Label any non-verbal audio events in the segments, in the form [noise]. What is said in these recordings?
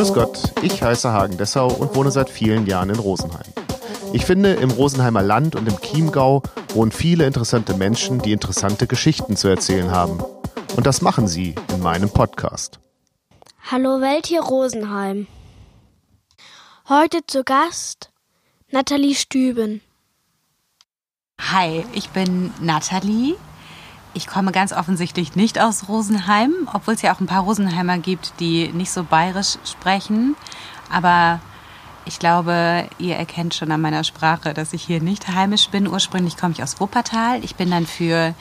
Grüß Gott, ich heiße Hagen Dessau und wohne seit vielen Jahren in Rosenheim. Ich finde, im Rosenheimer Land und im Chiemgau wohnen viele interessante Menschen, die interessante Geschichten zu erzählen haben. Und das machen sie in meinem Podcast. Hallo Welt hier Rosenheim. Heute zu Gast Nathalie Stüben. Hi, ich bin Nathalie. Ich komme ganz offensichtlich nicht aus Rosenheim, obwohl es ja auch ein paar Rosenheimer gibt, die nicht so bayerisch sprechen. Aber ich glaube, ihr erkennt schon an meiner Sprache, dass ich hier nicht heimisch bin. Ursprünglich komme ich aus Wuppertal. Ich bin dann für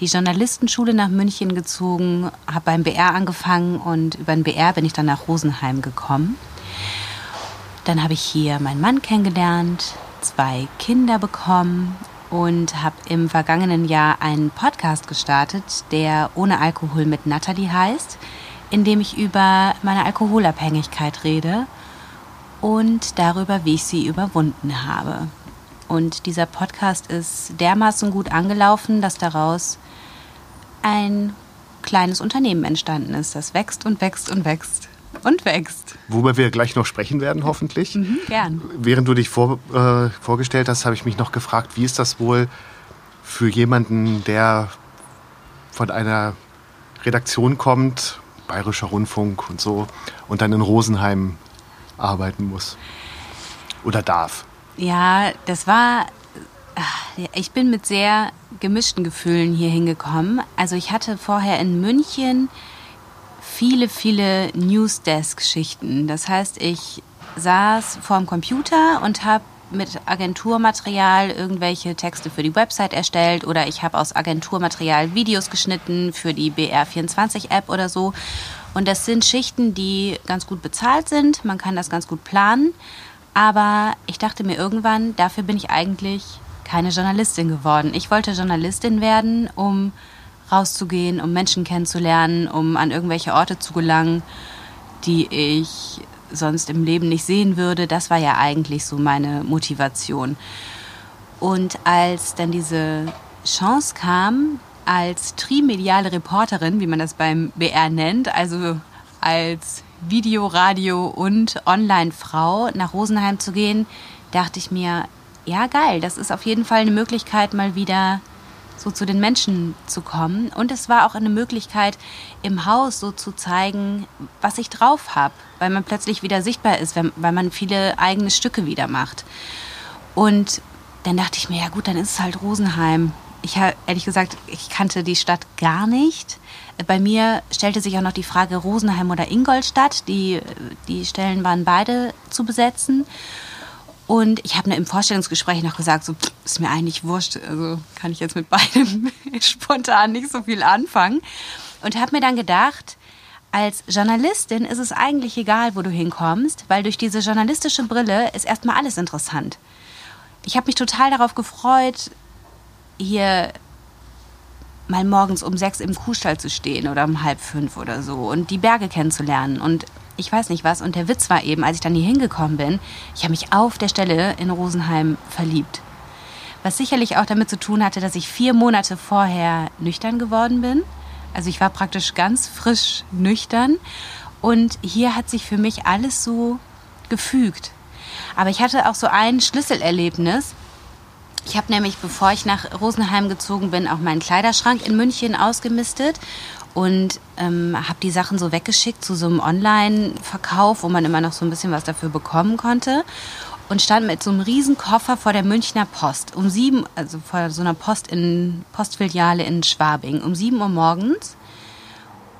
die Journalistenschule nach München gezogen, habe beim BR angefangen und über den BR bin ich dann nach Rosenheim gekommen. Dann habe ich hier meinen Mann kennengelernt, zwei Kinder bekommen und habe im vergangenen Jahr einen Podcast gestartet, der Ohne Alkohol mit Natalie heißt, in dem ich über meine Alkoholabhängigkeit rede und darüber, wie ich sie überwunden habe. Und dieser Podcast ist dermaßen gut angelaufen, dass daraus ein kleines Unternehmen entstanden ist, das wächst und wächst und wächst und wächst. Worüber wir gleich noch sprechen werden, hoffentlich. Mhm, gern. Während du dich vor, äh, vorgestellt hast, habe ich mich noch gefragt, wie ist das wohl für jemanden, der von einer Redaktion kommt, Bayerischer Rundfunk und so, und dann in Rosenheim arbeiten muss oder darf? Ja, das war. Ich bin mit sehr gemischten Gefühlen hier hingekommen. Also ich hatte vorher in München viele, viele Newsdesk-Schichten. Das heißt, ich saß vor dem Computer und habe mit Agenturmaterial irgendwelche Texte für die Website erstellt oder ich habe aus Agenturmaterial Videos geschnitten für die BR24-App oder so. Und das sind Schichten, die ganz gut bezahlt sind. Man kann das ganz gut planen. Aber ich dachte mir irgendwann, dafür bin ich eigentlich keine Journalistin geworden. Ich wollte Journalistin werden, um rauszugehen, um Menschen kennenzulernen, um an irgendwelche Orte zu gelangen, die ich sonst im Leben nicht sehen würde. Das war ja eigentlich so meine Motivation. Und als dann diese Chance kam, als trimediale Reporterin, wie man das beim BR nennt, also als Video, Radio und Online-Frau nach Rosenheim zu gehen, dachte ich mir, ja geil, das ist auf jeden Fall eine Möglichkeit, mal wieder so zu den Menschen zu kommen. Und es war auch eine Möglichkeit, im Haus so zu zeigen, was ich drauf habe, weil man plötzlich wieder sichtbar ist, weil man viele eigene Stücke wieder macht. Und dann dachte ich mir, ja gut, dann ist es halt Rosenheim. Ich habe ehrlich gesagt, ich kannte die Stadt gar nicht. Bei mir stellte sich auch noch die Frage Rosenheim oder Ingolstadt. Die, die Stellen waren beide zu besetzen. Und ich habe im Vorstellungsgespräch noch gesagt, so ist mir eigentlich wurscht, also kann ich jetzt mit beidem [laughs] spontan nicht so viel anfangen. Und habe mir dann gedacht, als Journalistin ist es eigentlich egal, wo du hinkommst, weil durch diese journalistische Brille ist erstmal alles interessant. Ich habe mich total darauf gefreut, hier mal morgens um sechs im Kuhstall zu stehen oder um halb fünf oder so und die Berge kennenzulernen und ich weiß nicht was. Und der Witz war eben, als ich dann hier hingekommen bin, ich habe mich auf der Stelle in Rosenheim verliebt. Was sicherlich auch damit zu tun hatte, dass ich vier Monate vorher nüchtern geworden bin. Also ich war praktisch ganz frisch nüchtern. Und hier hat sich für mich alles so gefügt. Aber ich hatte auch so ein Schlüsselerlebnis. Ich habe nämlich, bevor ich nach Rosenheim gezogen bin, auch meinen Kleiderschrank in München ausgemistet und ähm, habe die Sachen so weggeschickt zu so einem Online-Verkauf, wo man immer noch so ein bisschen was dafür bekommen konnte. Und stand mit so einem riesen Koffer vor der Münchner Post. Um sieben, also vor so einer Post in Postfiliale in Schwabing. Um sieben Uhr morgens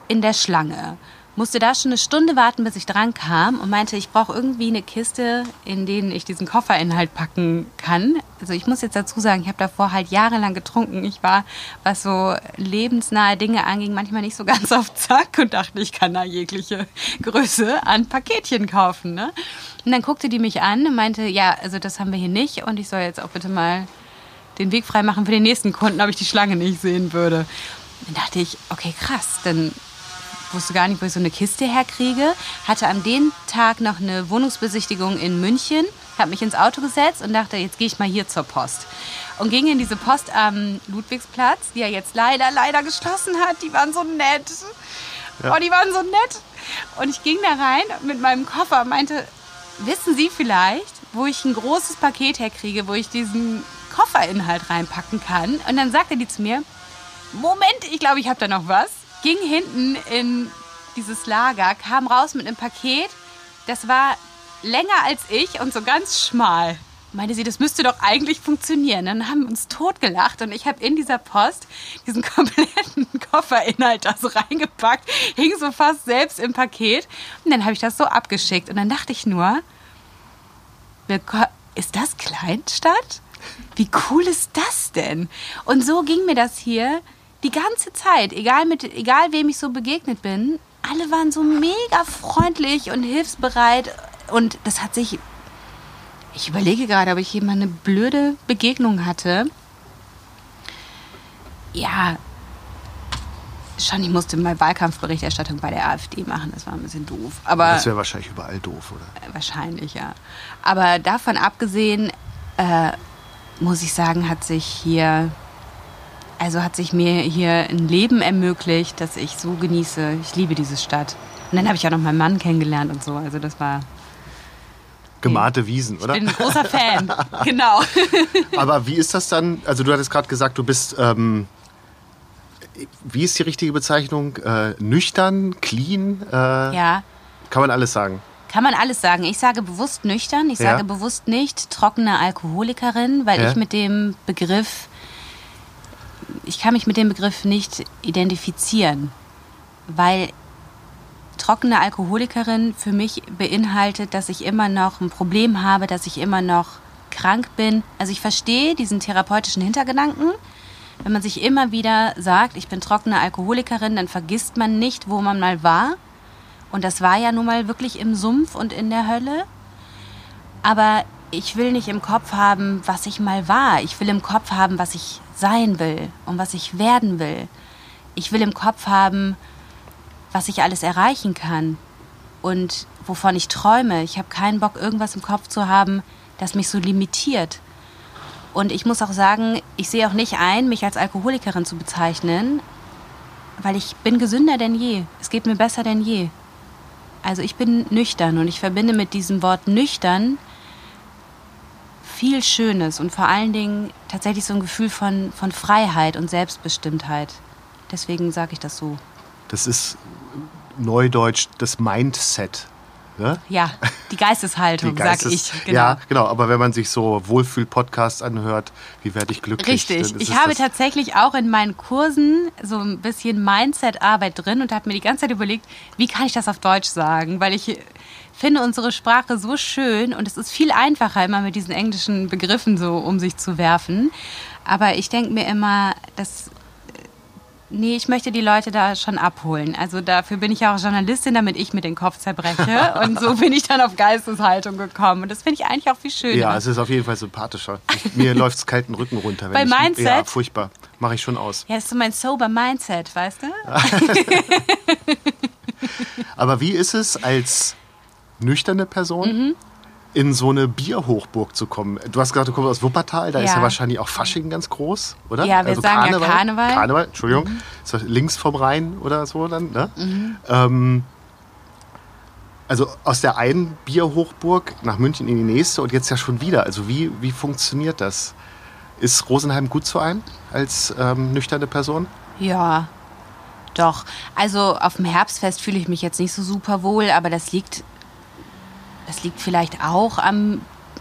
in der Schlange musste da schon eine Stunde warten, bis ich dran kam und meinte, ich brauche irgendwie eine Kiste, in denen ich diesen Kofferinhalt packen kann. Also ich muss jetzt dazu sagen, ich habe davor halt jahrelang getrunken. Ich war, was so lebensnahe Dinge anging, manchmal nicht so ganz auf Zack und dachte, ich kann da jegliche Größe an Paketchen kaufen. Ne? Und dann guckte die mich an und meinte, ja, also das haben wir hier nicht und ich soll jetzt auch bitte mal den Weg freimachen für den nächsten Kunden, ob ich die Schlange nicht sehen würde. Dann dachte ich, okay, krass, dann wusste gar nicht, wo ich so eine Kiste herkriege. Hatte an dem Tag noch eine Wohnungsbesichtigung in München, habe mich ins Auto gesetzt und dachte, jetzt gehe ich mal hier zur Post. Und ging in diese Post am Ludwigsplatz, die er jetzt leider, leider geschlossen hat. Die waren so nett. Ja. Oh, die waren so nett. Und ich ging da rein mit meinem Koffer und meinte, wissen Sie vielleicht, wo ich ein großes Paket herkriege, wo ich diesen Kofferinhalt reinpacken kann? Und dann sagte die zu mir, Moment, ich glaube, ich habe da noch was. Ging hinten in dieses Lager, kam raus mit einem Paket. Das war länger als ich und so ganz schmal. Meinte sie, das müsste doch eigentlich funktionieren. Dann haben wir uns totgelacht und ich habe in dieser Post diesen [laughs] kompletten Kofferinhalt da so reingepackt, hing so fast selbst im Paket. Und dann habe ich das so abgeschickt. Und dann dachte ich nur, ist das Kleinstadt? Wie cool ist das denn? Und so ging mir das hier die ganze Zeit, egal, mit, egal wem ich so begegnet bin. Alle waren so mega freundlich und hilfsbereit. Und das hat sich ich überlege gerade, ob ich hier mal eine blöde Begegnung hatte. Ja, schon, ich musste mal Wahlkampfberichterstattung bei der AfD machen. Das war ein bisschen doof. Aber das wäre wahrscheinlich überall doof, oder? Wahrscheinlich, ja. Aber davon abgesehen, äh, muss ich sagen, hat sich hier, also hat sich mir hier ein Leben ermöglicht, das ich so genieße. Ich liebe diese Stadt. Und dann habe ich auch noch meinen Mann kennengelernt und so. Also das war Gemalte Wiesen, oder? Ich bin ein großer Fan, [laughs] genau. Aber wie ist das dann? Also du hattest gerade gesagt, du bist, ähm, wie ist die richtige Bezeichnung? Äh, nüchtern, clean? Äh, ja. Kann man alles sagen? Kann man alles sagen. Ich sage bewusst nüchtern, ich sage ja. bewusst nicht trockene Alkoholikerin, weil ja. ich mit dem Begriff, ich kann mich mit dem Begriff nicht identifizieren, weil trockene Alkoholikerin für mich beinhaltet, dass ich immer noch ein Problem habe, dass ich immer noch krank bin. Also ich verstehe diesen therapeutischen Hintergedanken. Wenn man sich immer wieder sagt, ich bin trockene Alkoholikerin, dann vergisst man nicht, wo man mal war. Und das war ja nun mal wirklich im Sumpf und in der Hölle. Aber ich will nicht im Kopf haben, was ich mal war. Ich will im Kopf haben, was ich sein will und was ich werden will. Ich will im Kopf haben, was ich alles erreichen kann und wovon ich träume. Ich habe keinen Bock, irgendwas im Kopf zu haben, das mich so limitiert. Und ich muss auch sagen, ich sehe auch nicht ein, mich als Alkoholikerin zu bezeichnen, weil ich bin gesünder denn je. Es geht mir besser denn je. Also ich bin nüchtern und ich verbinde mit diesem Wort nüchtern viel Schönes und vor allen Dingen tatsächlich so ein Gefühl von, von Freiheit und Selbstbestimmtheit. Deswegen sage ich das so. Das ist Neudeutsch das Mindset. Ne? Ja, die Geisteshaltung, die Geistes, sag ich. Genau. Ja, genau. Aber wenn man sich so Wohlfühl-Podcasts anhört, wie werde ich glücklich? Richtig. Ich habe tatsächlich auch in meinen Kursen so ein bisschen Mindset-Arbeit drin und habe mir die ganze Zeit überlegt, wie kann ich das auf Deutsch sagen? Weil ich finde unsere Sprache so schön und es ist viel einfacher, immer mit diesen englischen Begriffen so um sich zu werfen. Aber ich denke mir immer, dass Nee, ich möchte die Leute da schon abholen. Also dafür bin ich ja auch Journalistin, damit ich mir den Kopf zerbreche. [laughs] Und so bin ich dann auf Geisteshaltung gekommen. Und das finde ich eigentlich auch viel schöner. Ja, es ist auf jeden Fall sympathischer. Ich, mir [laughs] läuft es kalten Rücken runter. Bei ich, Mindset? Ja, furchtbar. Mache ich schon aus. Ja, das ist so mein sober Mindset, weißt du? [laughs] Aber wie ist es als nüchterne Person? Mhm in so eine Bierhochburg zu kommen. Du hast gesagt, du kommst aus Wuppertal, da ja. ist ja wahrscheinlich auch Fasching ganz groß, oder? Ja, wir also sagen Karneval, ja Karneval. Karneval, Entschuldigung, mhm. links vom Rhein oder so dann. Ne? Mhm. Ähm, also aus der einen Bierhochburg nach München in die nächste und jetzt ja schon wieder. Also wie, wie funktioniert das? Ist Rosenheim gut zu einem als ähm, nüchterne Person? Ja, doch. Also auf dem Herbstfest fühle ich mich jetzt nicht so super wohl, aber das liegt das liegt vielleicht auch am,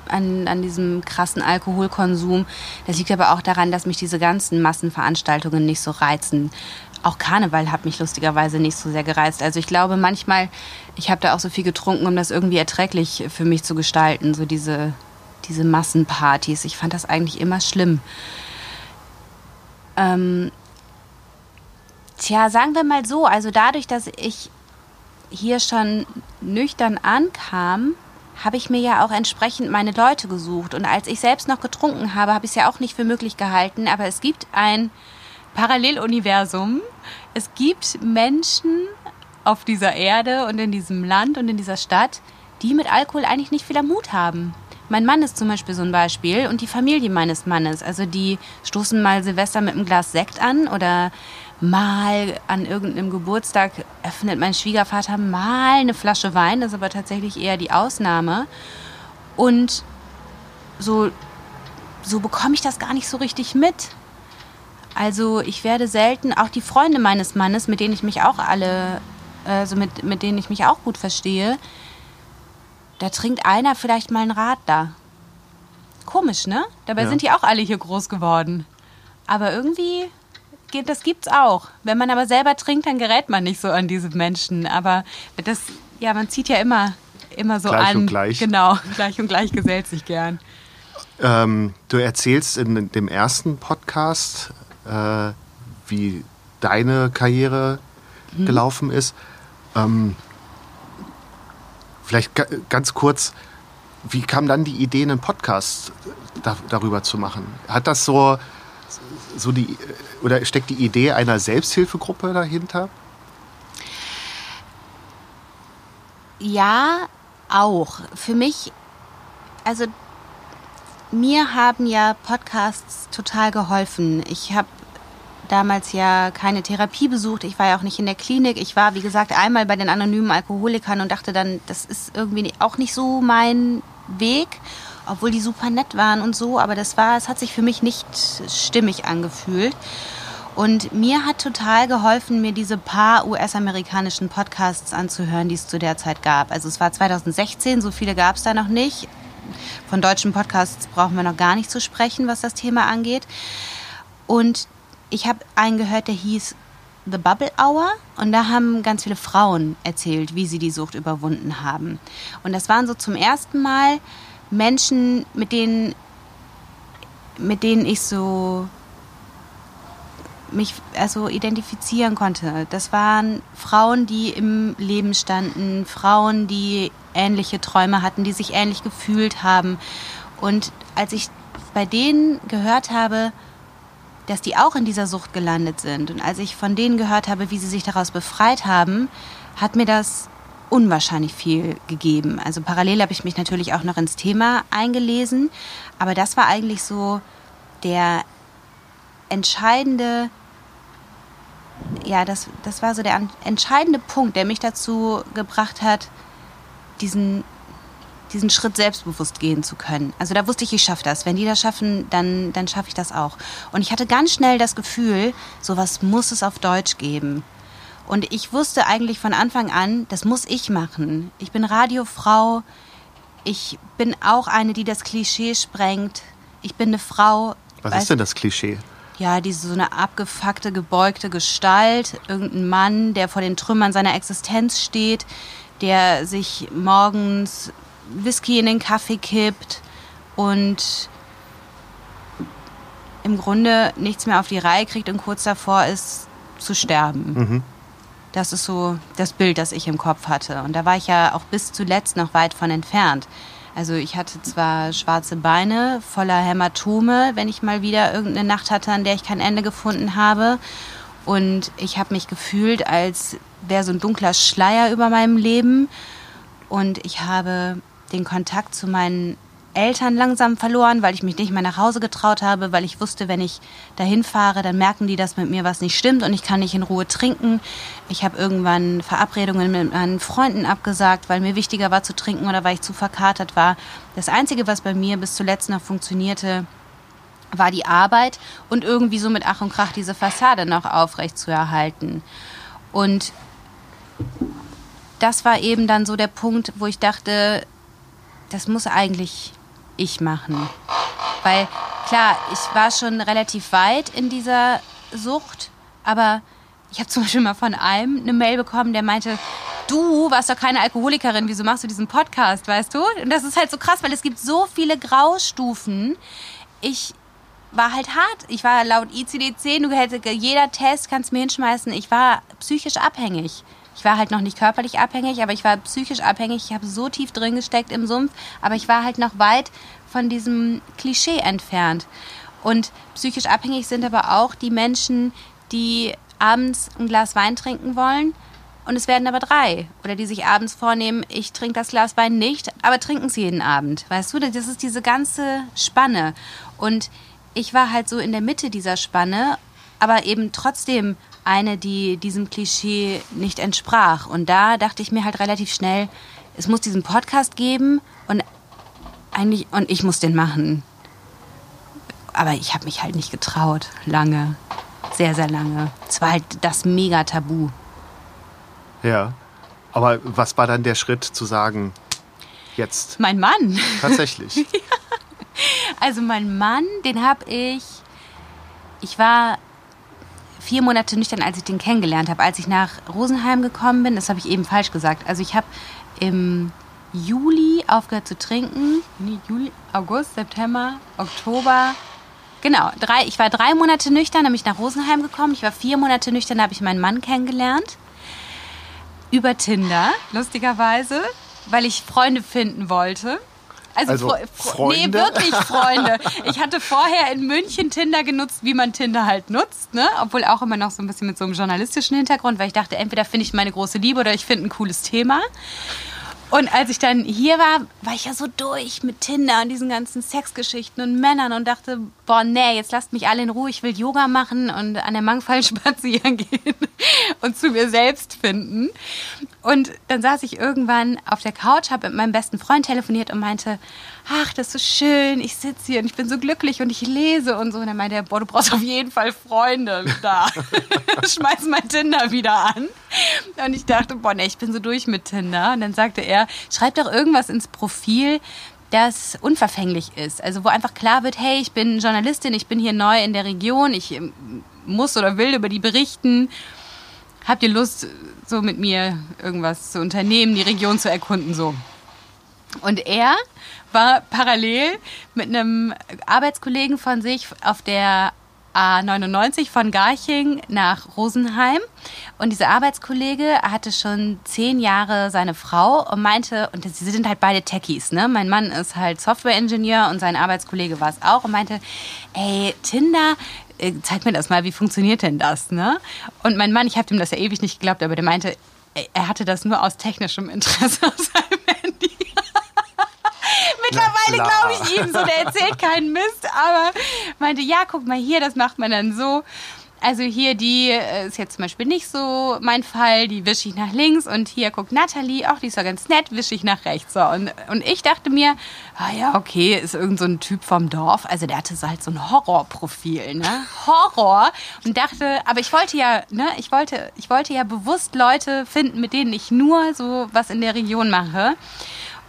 an, an diesem krassen Alkoholkonsum. Das liegt aber auch daran, dass mich diese ganzen Massenveranstaltungen nicht so reizen. Auch Karneval hat mich lustigerweise nicht so sehr gereizt. Also ich glaube manchmal, ich habe da auch so viel getrunken, um das irgendwie erträglich für mich zu gestalten, so diese, diese Massenpartys. Ich fand das eigentlich immer schlimm. Ähm, tja, sagen wir mal so, also dadurch, dass ich hier schon nüchtern ankam, habe ich mir ja auch entsprechend meine Leute gesucht. Und als ich selbst noch getrunken habe, habe ich es ja auch nicht für möglich gehalten. Aber es gibt ein Paralleluniversum. Es gibt Menschen auf dieser Erde und in diesem Land und in dieser Stadt, die mit Alkohol eigentlich nicht viel Mut haben. Mein Mann ist zum Beispiel so ein Beispiel und die Familie meines Mannes. Also die stoßen mal Silvester mit einem Glas Sekt an oder mal an irgendeinem Geburtstag öffnet mein Schwiegervater mal eine Flasche Wein, das ist aber tatsächlich eher die Ausnahme. Und so, so bekomme ich das gar nicht so richtig mit. Also ich werde selten, auch die Freunde meines Mannes, mit denen ich mich auch alle, also mit, mit denen ich mich auch gut verstehe, da trinkt einer vielleicht mal einen Radler. Komisch, ne? Dabei Ja. sind die auch alle hier groß geworden. Aber irgendwie geht, das gibt's auch. Wenn man aber selber trinkt, dann gerät man nicht so an diese Menschen. Aber das, ja, man zieht ja immer, immer so Gleich an. und gleich. Genau, [laughs] gleich und gleich gesellt sich gern. Ähm, du erzählst in dem ersten Podcast, äh, wie deine Karriere Mhm. gelaufen ist. Ähm, vielleicht ga ganz kurz, wie kam dann die Idee, einen Podcast da darüber zu machen? Hat das so, so die, oder steckt die Idee einer Selbsthilfegruppe dahinter? Ja, auch. Für mich, also mir haben ja Podcasts total geholfen. Ich habe damals ja keine Therapie besucht. Ich war ja auch nicht in der Klinik. Ich war, wie gesagt, einmal bei den anonymen Alkoholikern und dachte dann, das ist irgendwie auch nicht so mein Weg, obwohl die super nett waren und so. Aber das war, es hat sich für mich nicht stimmig angefühlt. Und mir hat total geholfen, mir diese paar US-amerikanischen Podcasts anzuhören, die es zu der Zeit gab. Also es war 2016, so viele gab es da noch nicht. Von deutschen Podcasts brauchen wir noch gar nicht zu sprechen, was das Thema angeht. Und ich habe einen gehört, der hieß The Bubble Hour und da haben ganz viele Frauen erzählt, wie sie die Sucht überwunden haben. Und das waren so zum ersten Mal Menschen, mit denen, mit denen ich so mich also identifizieren konnte. Das waren Frauen, die im Leben standen, Frauen, die ähnliche Träume hatten, die sich ähnlich gefühlt haben. Und als ich bei denen gehört habe, dass die auch in dieser Sucht gelandet sind und als ich von denen gehört habe, wie sie sich daraus befreit haben, hat mir das unwahrscheinlich viel gegeben. Also parallel habe ich mich natürlich auch noch ins Thema eingelesen, aber das war eigentlich so der entscheidende ja, das, das war so der entscheidende Punkt, der mich dazu gebracht hat, diesen, diesen Schritt selbstbewusst gehen zu können. Also da wusste ich, ich schaffe das. Wenn die das schaffen, dann, dann schaffe ich das auch. Und ich hatte ganz schnell das Gefühl, sowas muss es auf Deutsch geben. Und ich wusste eigentlich von Anfang an, das muss ich machen. Ich bin Radiofrau. Ich bin auch eine, die das Klischee sprengt. Ich bin eine Frau. Was ist denn das Klischee? ja, diese so eine abgefuckte, gebeugte Gestalt, irgendein Mann, der vor den Trümmern seiner Existenz steht, der sich morgens Whisky in den Kaffee kippt und im Grunde nichts mehr auf die Reihe kriegt und kurz davor ist zu sterben. Das ist so das Bild, das ich im Kopf hatte. Und da war ich ja auch bis zuletzt noch weit von entfernt. Also ich hatte zwar schwarze Beine voller Hämatome, wenn ich mal wieder irgendeine Nacht hatte, an der ich kein Ende gefunden habe. Und ich habe mich gefühlt, als wäre so ein dunkler Schleier über meinem Leben. Und ich habe den Kontakt zu meinen Eltern langsam verloren, weil ich mich nicht mehr nach Hause getraut habe, weil ich wusste, wenn ich dahin fahre, dann merken die, dass mit mir was nicht stimmt und ich kann nicht in Ruhe trinken. Ich habe irgendwann Verabredungen mit meinen Freunden abgesagt, weil mir wichtiger war zu trinken oder weil ich zu verkatert war. Das Einzige, was bei mir bis zuletzt noch funktionierte, war die Arbeit und irgendwie so mit Ach und Krach diese Fassade noch aufrecht zu erhalten. Und das war eben dann so der Punkt, wo ich dachte, das muss eigentlich ich machen. Weil klar, ich war schon relativ weit in dieser Sucht, aber ich habe zum Beispiel mal von einem eine Mail bekommen, der meinte, du warst doch keine Alkoholikerin, wieso machst du diesen Podcast, weißt du? Und das ist halt so krass, weil es gibt so viele Graustufen. Ich war halt hart. Ich war laut ICD-10, du hättest jeder Test kannst mir hinschmeißen. Ich war psychisch abhängig. Ich war halt noch nicht körperlich abhängig, aber ich war psychisch abhängig. Ich habe so tief drin gesteckt im Sumpf, aber ich war halt noch weit von diesem Klischee entfernt. Und psychisch abhängig sind aber auch die Menschen, die abends ein Glas Wein trinken wollen und es werden aber drei. Oder die sich abends vornehmen, ich trinke das Glas Wein nicht, aber trinken es jeden Abend. Weißt du, das ist diese ganze Spanne. Und ich war halt so in der Mitte dieser Spanne aber eben trotzdem eine, die diesem Klischee nicht entsprach. Und da dachte ich mir halt relativ schnell, es muss diesen Podcast geben und eigentlich und ich muss den machen. Aber ich habe mich halt nicht getraut, lange, sehr sehr lange. Es war halt das mega Tabu. Ja. Aber was war dann der Schritt zu sagen, jetzt? Mein Mann. Tatsächlich. [laughs] ja. Also mein Mann, den habe ich. Ich war vier Monate nüchtern, als ich den kennengelernt habe. Als ich nach Rosenheim gekommen bin, das habe ich eben falsch gesagt. Also ich habe im Juli aufgehört zu trinken. Juli, August, September, Oktober. Genau, drei, ich war drei Monate nüchtern, dann bin ich nach Rosenheim gekommen. Ich war vier Monate nüchtern, da habe ich meinen Mann kennengelernt. Über Tinder, lustigerweise, weil ich Freunde finden wollte. Also, also Freunde? Nee, wirklich Freunde. Ich hatte vorher in München Tinder genutzt, wie man Tinder halt nutzt, ne? Obwohl auch immer noch so ein bisschen mit so einem journalistischen Hintergrund, weil ich dachte, entweder finde ich meine große Liebe oder ich finde ein cooles Thema. Und als ich dann hier war, war ich ja so durch mit Tinder und diesen ganzen Sexgeschichten und Männern und dachte, boah, nee, jetzt lasst mich alle in Ruhe, ich will Yoga machen und an der Mangfall [laughs] spazieren gehen und zu mir selbst finden. Und dann saß ich irgendwann auf der Couch, habe mit meinem besten Freund telefoniert und meinte, ach, das ist so schön, ich sitze hier und ich bin so glücklich und ich lese und so. Und dann meinte er, boah, du brauchst auf jeden Fall Freunde da. [laughs] Schmeiß mein Tinder wieder an. Und ich dachte, boah, nee, ich bin so durch mit Tinder. Und dann sagte er, schreib doch irgendwas ins Profil, das unverfänglich ist. Also wo einfach klar wird, hey, ich bin Journalistin, ich bin hier neu in der Region, ich ähm, muss oder will über die berichten. Habt ihr Lust, so mit mir irgendwas zu unternehmen, die Region zu erkunden, so? Und er war parallel mit einem Arbeitskollegen von sich auf der A99 von Garching nach Rosenheim. Und dieser Arbeitskollege hatte schon zehn Jahre seine Frau und meinte, und sie sind halt beide Techies, ne? Mein Mann ist halt Softwareingenieur und sein Arbeitskollege war es auch und meinte, ey, Tinder, äh, zeig mir das mal, wie funktioniert denn das, ne? Und mein Mann, ich habe ihm das ja ewig nicht geglaubt, aber der meinte, er hatte das nur aus technischem Interesse auf seinem [laughs] Handy. [laughs] Mittlerweile glaube ich ihm so, der erzählt keinen Mist, aber meinte, ja, guck mal hier, das macht man dann so. Also hier, die äh, ist jetzt zum Beispiel nicht so mein Fall, die wische ich nach links und hier guckt Natalie, auch die ist ja ganz nett, wische ich nach rechts. So. Und, und ich dachte mir, ah ja, okay, ist irgend so ein Typ vom Dorf. Also der hatte so halt so ein Horrorprofil, ne? [laughs] Horror. Und dachte, aber ich wollte ja, ne, ich wollte, ich wollte ja bewusst Leute finden, mit denen ich nur so was in der Region mache.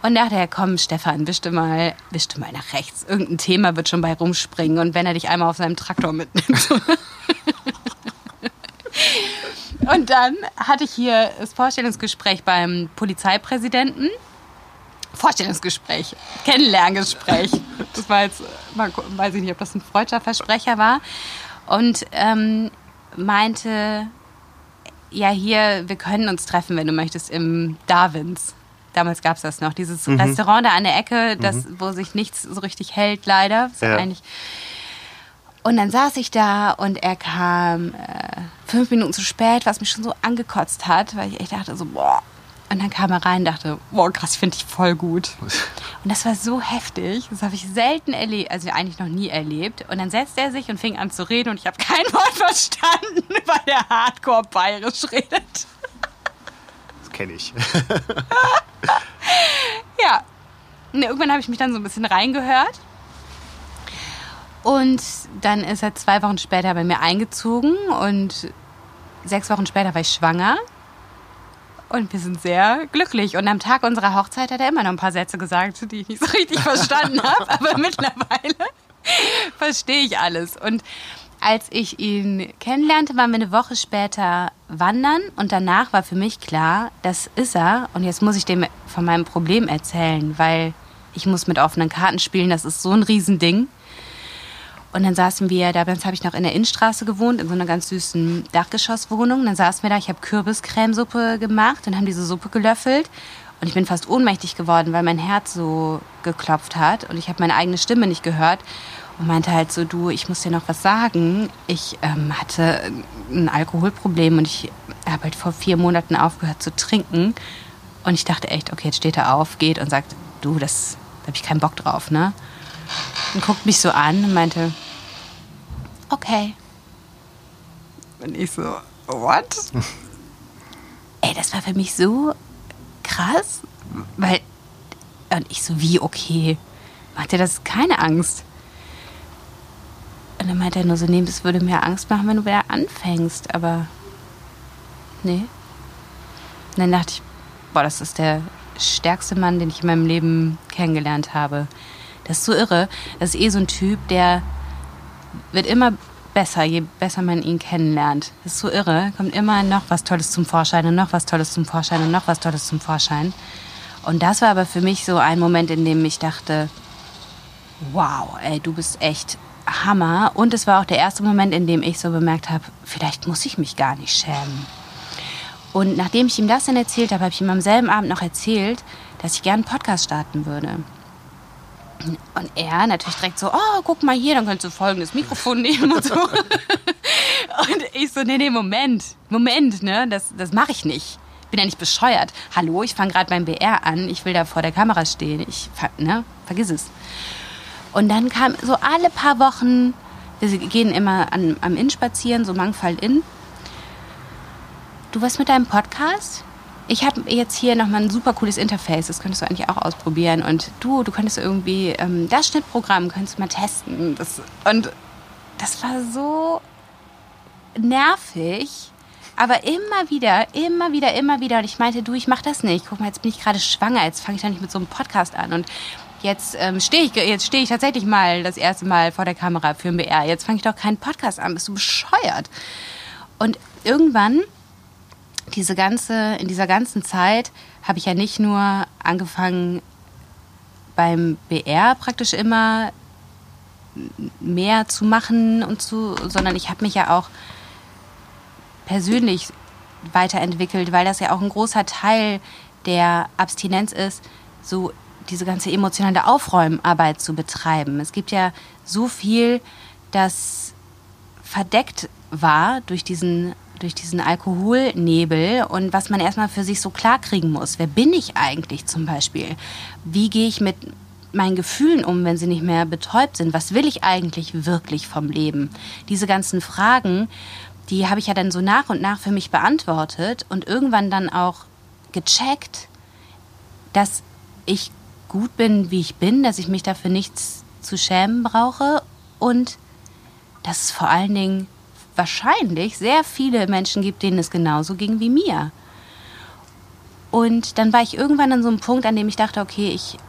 Und dachte er, komm, Stefan, wischte mal, wischte mal nach rechts. Irgendein Thema wird schon bei rumspringen. Und wenn er dich einmal auf seinem Traktor mitnimmt. [laughs] und dann hatte ich hier das Vorstellungsgespräch beim Polizeipräsidenten. Vorstellungsgespräch, Kennenlerngespräch. Das war jetzt, weiß ich nicht, ob das ein freudscher Versprecher war. Und ähm, meinte, ja, hier, wir können uns treffen, wenn du möchtest, im Darwins. Damals gab es das noch, dieses mhm. Restaurant da an der Ecke, das, mhm. wo sich nichts so richtig hält, leider. Ja. Eigentlich und dann saß ich da und er kam äh, fünf Minuten zu spät, was mich schon so angekotzt hat, weil ich echt dachte so, boah. Und dann kam er rein und dachte, boah, krass, ich finde dich voll gut. [laughs] Und das war so heftig, das habe ich selten erlebt, also eigentlich noch nie erlebt. Und dann setzte er sich und fing an zu reden und ich habe kein [laughs] Wort verstanden, weil er hardcore bayerisch redet kenne ich. [laughs] ja. Und irgendwann habe ich mich dann so ein bisschen reingehört. Und dann ist er zwei Wochen später bei mir eingezogen und sechs Wochen später war ich schwanger. Und wir sind sehr glücklich. Und am Tag unserer Hochzeit hat er immer noch ein paar Sätze gesagt, die ich nicht so richtig verstanden [laughs] habe. Aber mittlerweile verstehe ich alles. Und als ich ihn kennenlernte, waren wir eine Woche später wandern und danach war für mich klar, das ist er und jetzt muss ich dem von meinem Problem erzählen, weil ich muss mit offenen Karten spielen, das ist so ein Riesending. Und dann saßen wir, damals habe ich noch in der Innenstraße gewohnt, in so einer ganz süßen Dachgeschosswohnung. Dann saßen wir da, ich habe Kürbiscremesuppe gemacht und haben diese Suppe gelöffelt. Und ich bin fast ohnmächtig geworden, weil mein Herz so geklopft hat und ich habe meine eigene Stimme nicht gehört und meinte halt so, du, ich muss dir noch was sagen. Ich ähm, hatte ein Alkoholproblem und ich habe halt vor vier Monaten aufgehört zu trinken. Und ich dachte echt, okay, jetzt steht er auf, geht und sagt, du, das da habe ich keinen Bock drauf, ne? Und guckt mich so an und meinte, okay. Und ich so, what? [laughs] Ey, das war für mich so krass, weil. Und ich so, wie okay? Macht dir das keine Angst? Und dann meinte er nur so, nee, das würde mir Angst machen, wenn du wieder anfängst, aber nee. Und dann dachte ich, boah, das ist der stärkste Mann, den ich in meinem Leben kennengelernt habe. Das ist so irre. Das ist eh so ein Typ, der wird immer besser, je besser man ihn kennenlernt. Das ist so irre. Kommt immer noch was Tolles zum Vorschein und noch was Tolles zum Vorschein und noch was Tolles zum Vorschein. Und das war aber für mich so ein Moment, in dem ich dachte, wow, ey, du bist echt Hammer. Und es war auch der erste Moment, in dem ich so bemerkt habe, vielleicht muss ich mich gar nicht schämen. Und nachdem ich ihm das dann erzählt habe, habe ich ihm am selben Abend noch erzählt, dass ich gerne einen Podcast starten würde. Und er natürlich direkt so, oh, guck mal hier, dann kannst du folgendes Mikrofon nehmen und so. [laughs] und ich so, nee, nee, Moment, Moment, ne, das, das mache ich nicht. Bin ja nicht bescheuert. Hallo, ich fange gerade beim BR an, ich will da vor der Kamera stehen. Ich, ne, vergiss es. Und dann kam so alle paar Wochen, wir gehen immer an, am Inn spazieren, so Mangfall Inn. Du was mit deinem Podcast? Ich habe jetzt hier nochmal ein super cooles Interface, das könntest du eigentlich auch ausprobieren. Und du, du könntest irgendwie ähm, das Schnittprogramm, könntest du mal testen. Das, und das war so nervig. Aber immer wieder, immer wieder, immer wieder. Und ich meinte, du, ich mache das nicht. Guck mal, jetzt bin ich gerade schwanger. Jetzt fange ich da nicht mit so einem Podcast an. Und jetzt ähm, stehe ich, stehe ich tatsächlich mal das erste Mal vor der Kamera für ein BR. Jetzt fange ich doch keinen Podcast an. Bist du bescheuert? Und irgendwann diese ganze, in dieser ganzen Zeit habe ich ja nicht nur angefangen beim BR praktisch immer mehr zu machen und zu, sondern ich habe mich ja auch persönlich weiterentwickelt, weil das ja auch ein großer Teil der Abstinenz ist, so diese ganze emotionale Aufräumarbeit zu betreiben. Es gibt ja so viel, das verdeckt war durch diesen durch diesen Alkoholnebel und was man erstmal für sich so klar kriegen muss. Wer bin ich eigentlich zum Beispiel? Wie gehe ich mit meinen Gefühlen um, wenn sie nicht mehr betäubt sind? Was will ich eigentlich wirklich vom Leben? Diese ganzen Fragen, die habe ich ja dann so nach und nach für mich beantwortet und irgendwann dann auch gecheckt, dass ich gut bin, wie ich bin, dass ich mich dafür nichts zu schämen brauche und dass es vor allen Dingen wahrscheinlich sehr viele Menschen gibt, denen es genauso ging wie mir. Und dann war ich irgendwann an so einem Punkt, an dem ich dachte, okay, ich.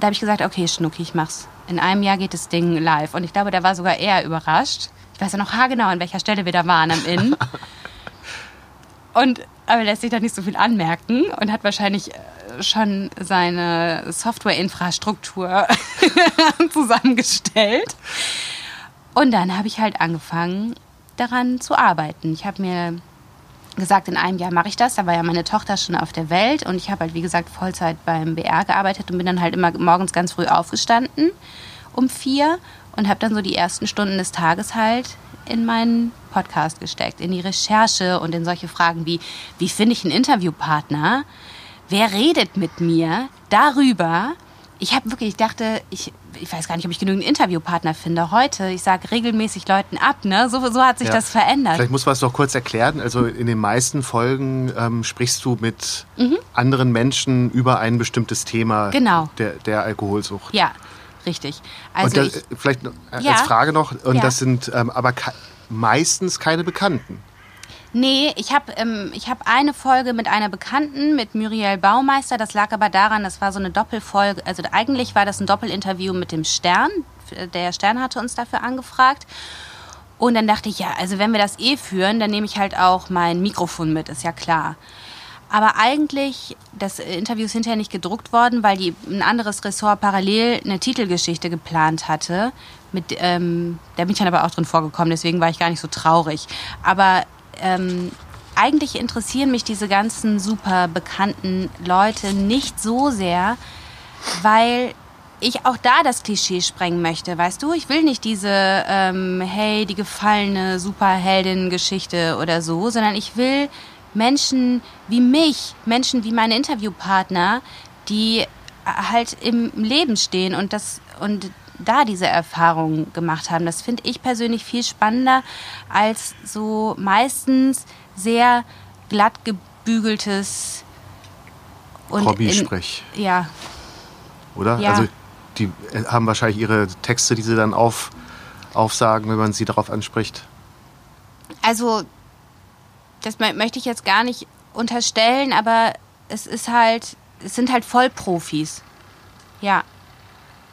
Da habe ich gesagt, okay, Schnucki, ich mach's. In einem Jahr geht das Ding live. Und ich glaube, da war sogar er überrascht. Ich weiß ja noch haargenau, an welcher Stelle wir da waren am Inn. [laughs] Und aber er lässt sich da nicht so viel anmerken und hat wahrscheinlich äh, schon seine Softwareinfrastruktur [laughs] zusammengestellt. Und dann habe ich halt angefangen, daran zu arbeiten. Ich habe mir gesagt, in einem Jahr mache ich das. Da war ja meine Tochter schon auf der Welt und ich habe halt, wie gesagt, Vollzeit beim BR gearbeitet und bin dann halt immer morgens ganz früh aufgestanden um vier und habe dann so die ersten Stunden des Tages halt in meinen Podcast gesteckt, in die Recherche und in solche Fragen wie, wie finde ich einen Interviewpartner? Wer redet mit mir darüber, ich habe wirklich, ich dachte, ich, ich weiß gar nicht, ob ich genügend Interviewpartner finde. Heute, ich sage regelmäßig Leuten ab, ne? So, so hat sich ja. das verändert. Vielleicht muss man es doch kurz erklären. Also in den meisten Folgen ähm, sprichst du mit mhm. anderen Menschen über ein bestimmtes Thema genau. der, der Alkoholsucht. Ja, richtig. Also und das, ich, vielleicht als ja. Frage noch, und ja. das sind ähm, aber meistens keine Bekannten. Nee, ich habe ähm, hab eine Folge mit einer Bekannten, mit Muriel Baumeister. Das lag aber daran, das war so eine Doppelfolge. Also eigentlich war das ein Doppelinterview mit dem Stern. Der Stern hatte uns dafür angefragt. Und dann dachte ich, ja, also wenn wir das eh führen, dann nehme ich halt auch mein Mikrofon mit, ist ja klar. Aber eigentlich, das Interview ist hinterher nicht gedruckt worden, weil die, ein anderes Ressort parallel eine Titelgeschichte geplant hatte. Mit, ähm, da bin ich dann aber auch drin vorgekommen, deswegen war ich gar nicht so traurig. Aber ähm, eigentlich interessieren mich diese ganzen super bekannten Leute nicht so sehr, weil ich auch da das Klischee sprengen möchte, weißt du? Ich will nicht diese, ähm, hey, die gefallene Superheldin-Geschichte oder so, sondern ich will Menschen wie mich, Menschen wie meine Interviewpartner, die halt im Leben stehen und das und da diese Erfahrung gemacht haben. Das finde ich persönlich viel spannender als so meistens sehr glatt gebügeltes und Hobbysprech. Ja. Oder? Ja. Also die äh, haben wahrscheinlich ihre Texte, die sie dann auf, aufsagen, wenn man sie darauf anspricht. Also, das möchte ich jetzt gar nicht unterstellen, aber es ist halt, es sind halt Vollprofis. Ja.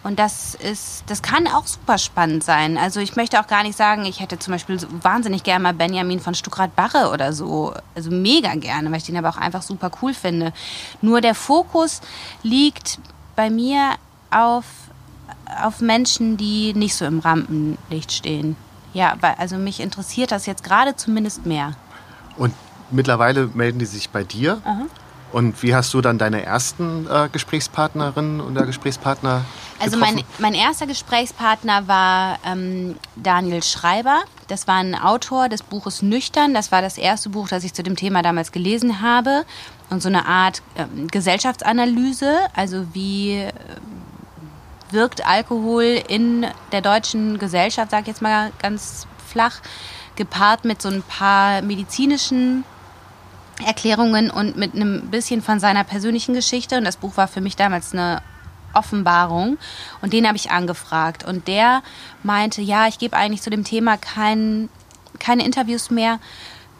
Und das ist, das kann auch super spannend sein. Also ich möchte auch gar nicht sagen, ich hätte zum Beispiel wahnsinnig gerne mal Benjamin von Stuckrad-Barre oder so. Also mega gerne, weil ich den aber auch einfach super cool finde. Nur der Fokus liegt bei mir auf, auf Menschen, die nicht so im Rampenlicht stehen. Ja, weil, also mich interessiert das jetzt gerade zumindest mehr. Und mittlerweile melden die sich bei dir. Aha. Und wie hast du dann deine ersten äh, Gesprächspartnerinnen oder Gesprächspartner Also mein, mein erster Gesprächspartner war ähm, Daniel Schreiber. Das war ein Autor des Buches Nüchtern. Das war das erste Buch, das ich zu dem Thema damals gelesen habe. Und so eine Art ähm, Gesellschaftsanalyse, also wie äh, wirkt Alkohol in der deutschen Gesellschaft, sage ich jetzt mal ganz flach, gepaart mit so ein paar medizinischen Erklärungen und mit einem bisschen von seiner persönlichen Geschichte. Und das Buch war für mich damals eine Offenbarung. Und den habe ich angefragt. Und der meinte, ja, ich gebe eigentlich zu dem Thema kein, keine Interviews mehr,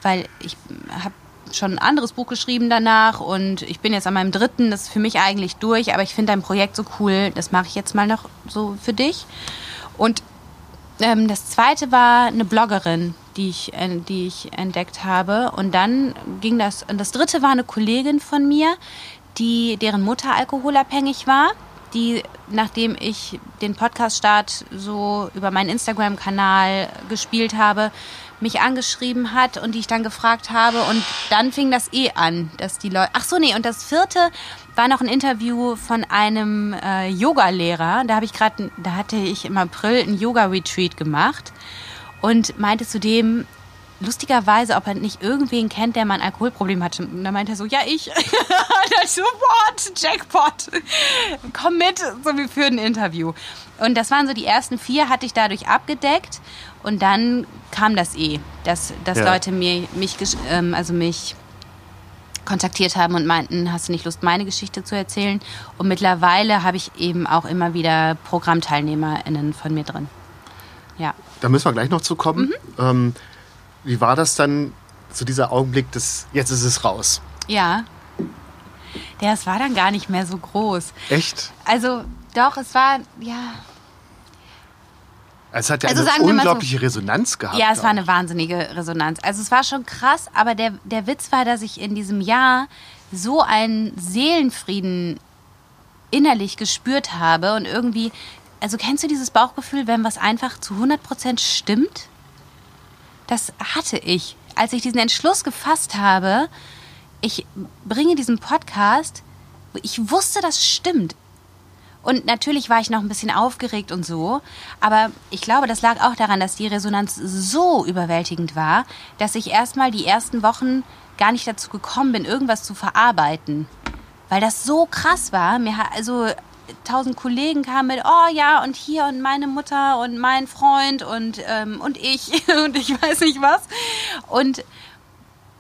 weil ich habe schon ein anderes Buch geschrieben danach und ich bin jetzt an meinem dritten, das ist für mich eigentlich durch, aber ich finde dein Projekt so cool, das mache ich jetzt mal noch so für dich. Und ähm, das zweite war eine Bloggerin, die ich, die ich entdeckt habe. Und dann ging das, und das dritte war eine Kollegin von mir, die, deren Mutter alkoholabhängig war, die, nachdem ich den Podcast-Start so über meinen Instagram-Kanal gespielt habe, mich angeschrieben hat und die ich dann gefragt habe. Und dann fing das eh an, dass die Leute. Ach so, nee, und das vierte war noch ein Interview von einem äh, Yoga-Lehrer. Da habe ich gerade, da hatte ich im April ein Yoga-Retreat gemacht und meinte zu dem, lustigerweise, ob er nicht irgendwen kennt, der mal ein Alkoholproblem hat. Und da meinte er so, ja, ich. [laughs] und so, what? Jackpot. Komm mit, so wir führen ein Interview. Und das waren so die ersten vier, hatte ich dadurch abgedeckt. Und dann kam das eh, dass, dass ja. Leute mir, mich, ähm, also mich kontaktiert haben und meinten, hast du nicht Lust, meine Geschichte zu erzählen? Und mittlerweile habe ich eben auch immer wieder ProgrammteilnehmerInnen von mir drin. Ja. Da müssen wir gleich noch zu kommen. Mhm. Ähm, wie war das dann, so dieser Augenblick des, jetzt ist es raus? Ja. Ja, es war dann gar nicht mehr so groß. Echt? Also, doch, es war, ja. Es hat ja also eine unglaubliche so, Resonanz gehabt. Ja, es auch. war eine wahnsinnige Resonanz. Also es war schon krass, aber der, der Witz war, dass ich in diesem Jahr so einen Seelenfrieden innerlich gespürt habe und irgendwie, also kennst du dieses Bauchgefühl, wenn was einfach zu 100% stimmt? Das hatte ich, als ich diesen Entschluss gefasst habe, ich bringe diesen Podcast, ich wusste, das stimmt. Und natürlich war ich noch ein bisschen aufgeregt und so, aber ich glaube, das lag auch daran, dass die Resonanz so überwältigend war, dass ich erstmal die ersten Wochen gar nicht dazu gekommen bin, irgendwas zu verarbeiten. Weil das so krass war. Mir also tausend Kollegen kamen mit, oh ja, und hier und meine Mutter und mein Freund und, ähm, und ich [laughs] und ich weiß nicht was. Und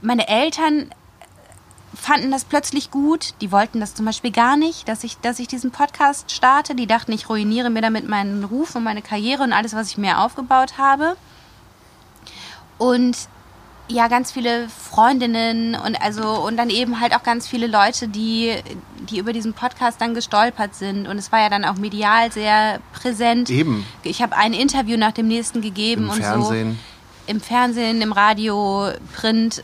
meine Eltern fanden das plötzlich gut. Die wollten das zum Beispiel gar nicht, dass ich, dass ich diesen Podcast starte. Die dachten, ich ruiniere mir damit meinen Ruf und meine Karriere und alles, was ich mir aufgebaut habe. Und ja, ganz viele Freundinnen und also und dann eben halt auch ganz viele Leute, die, die über diesen Podcast dann gestolpert sind. Und es war ja dann auch medial sehr präsent. Eben. Ich habe ein Interview nach dem nächsten gegeben Im und Fernsehen. so. Im Fernsehen, im Radio, Print,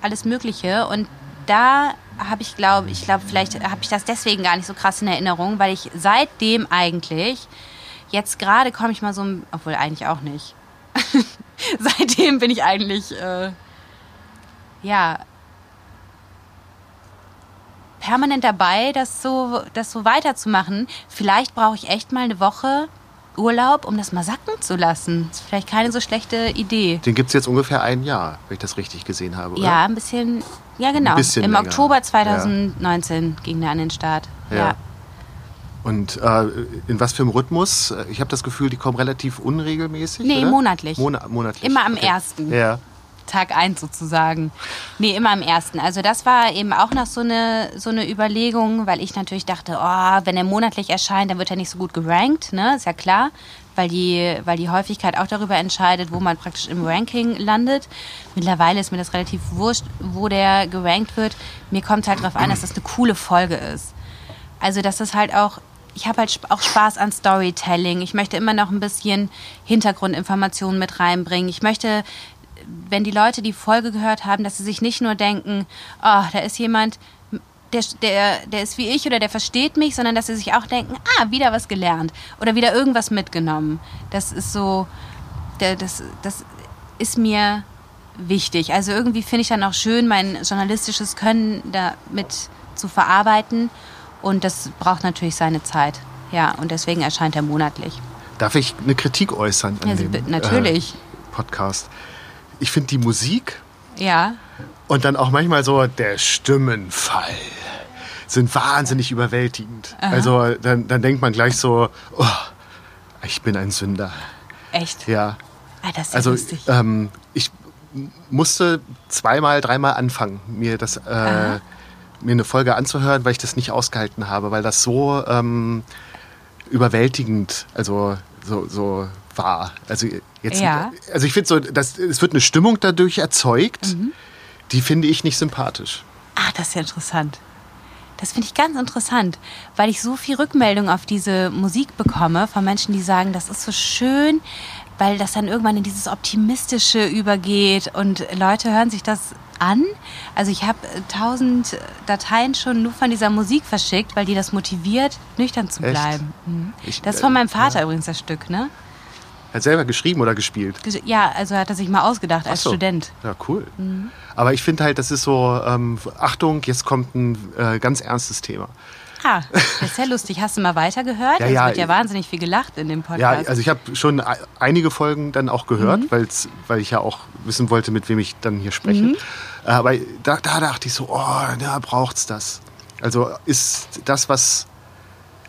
alles Mögliche. Und da habe ich, glaube ich, glaube, vielleicht habe ich das deswegen gar nicht so krass in Erinnerung, weil ich seitdem eigentlich, jetzt gerade komme ich mal so, obwohl eigentlich auch nicht. [laughs] seitdem bin ich eigentlich, äh, ja, permanent dabei, das so, das so weiterzumachen. Vielleicht brauche ich echt mal eine Woche Urlaub, um das mal sacken zu lassen. Das ist vielleicht keine so schlechte Idee. Den gibt es jetzt ungefähr ein Jahr, wenn ich das richtig gesehen habe, oder? Ja, ein bisschen, ja genau. Im länger. Oktober 2019 ja. ging der an den Start. Ja. ja. Und äh, in was für einem Rhythmus? Ich habe das Gefühl, die kommen relativ unregelmäßig. Nee, oder? monatlich. Mona monatlich. Immer am Okay. ersten. Ja. Tag 1 sozusagen. Nee, immer am ersten. Also das war eben auch noch so eine, so eine Überlegung, weil ich natürlich dachte, oh, wenn er monatlich erscheint, dann wird er nicht so gut gerankt, ne? Ist ja klar, weil die, weil die Häufigkeit auch darüber entscheidet, wo man praktisch im Ranking landet. Mittlerweile ist mir das relativ wurscht, wo der gerankt wird. Mir kommt halt darauf an, dass das eine coole Folge ist. Also, dass das halt auch, ich habe halt auch Spaß an Storytelling. Ich möchte immer noch ein bisschen Hintergrundinformationen mit reinbringen. Ich möchte, wenn die Leute die Folge gehört haben, dass sie sich nicht nur denken, oh, da ist jemand, der, der, der ist wie ich oder der versteht mich, sondern dass sie sich auch denken, ah, wieder was gelernt oder wieder irgendwas mitgenommen. Das ist so, der- das, das ist mir wichtig. Also irgendwie finde ich dann auch schön, mein journalistisches Können damit zu verarbeiten. Und das braucht natürlich seine Zeit. Ja, und deswegen erscheint er monatlich. Darf ich eine Kritik äußern an Ja, dem natürlich. Äh, Podcast? Ich finde die Musik Ja. Und dann auch manchmal so der Stimmenfall sind wahnsinnig überwältigend. Also dann, dann denkt man gleich so, oh, ich bin ein Sünder. Echt? Ja. Ah, das ist Also lustig. ähm, ich musste zweimal, dreimal anfangen, mir das äh, mir eine Folge anzuhören, weil ich das nicht ausgehalten habe, weil das so ähm, überwältigend, also so, so war. Also jetzt, Ja. also ich finde so, dass es wird eine Stimmung dadurch erzeugt, Mhm. Die finde ich nicht sympathisch. Ah, das ist ja interessant. Das finde ich ganz interessant, weil ich so viel Rückmeldung auf diese Musik bekomme von Menschen, die sagen, das ist so schön, weil das dann irgendwann in dieses Optimistische übergeht und Leute hören sich das an. Also ich habe äh, tausend Dateien schon nur von dieser Musik verschickt, weil die das motiviert, nüchtern zu Echt? bleiben. Mhm. Ich- Das ist von meinem äh, Vater übrigens das Stück, ne? Hat selber geschrieben oder gespielt? Ges- Ja, also hat er sich mal ausgedacht als so. Student. Ja, cool. Aber ich finde halt, das ist so, ähm, Achtung, jetzt kommt ein äh, ganz ernstes Thema. Ah, das ist ja lustig. Hast du mal weitergehört? [laughs] Ja, es ja. wird ja wahnsinnig viel gelacht in dem Ja, Podcast. also ich habe schon ei- einige Folgen dann auch gehört, Mhm. weil's, weil ich ja auch wissen wollte, mit wem ich dann hier spreche. Mhm. Äh, Aber da, da dachte ich so, oh, da braucht's das. Also ist das, was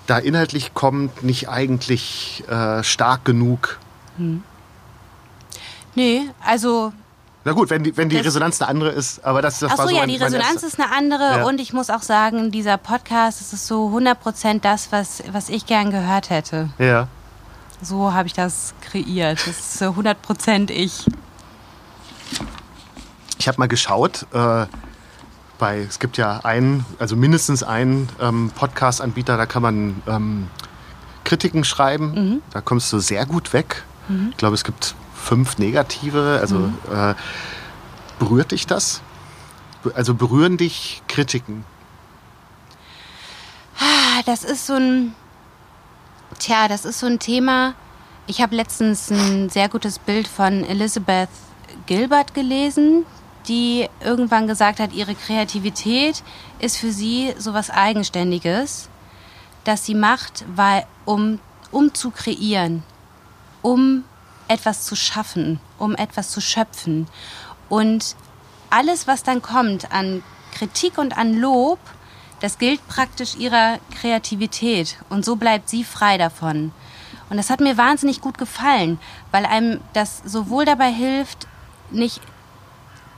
da inhaltlich kommt, nicht eigentlich äh, stark genug? Nee, also Na gut, wenn die, wenn die Resonanz eine andere ist, aber das, das Ach war so, so ja, mein- die Resonanz ist eine andere Ja. und ich muss auch sagen, dieser Podcast, das ist so 100% das, was, was ich gern gehört hätte. Ja. So habe ich das kreiert. Das ist so 100% ich. Ich habe mal geschaut, äh, bei, es gibt ja einen, also mindestens einen ähm, Podcast-Anbieter, da kann man ähm, Kritiken schreiben. Mhm. Da kommst du sehr gut weg. Ich glaube, es gibt fünf negative. Also Mhm. äh, berührt dich das? Also berühren dich Kritiken? Ah, Das ist so ein, tja, das ist so ein Thema. Ich habe letztens ein sehr gutes Bild von Elizabeth Gilbert gelesen, die irgendwann gesagt hat, ihre Kreativität ist für sie sowas Eigenständiges, das sie macht, weil, um, um zu kreieren, um etwas zu schaffen, um etwas zu schöpfen. Und alles, was dann kommt an Kritik und an Lob, das gilt praktisch ihrer Kreativität. Und so bleibt sie frei davon. Und das hat mir wahnsinnig gut gefallen, weil einem das sowohl dabei hilft, nicht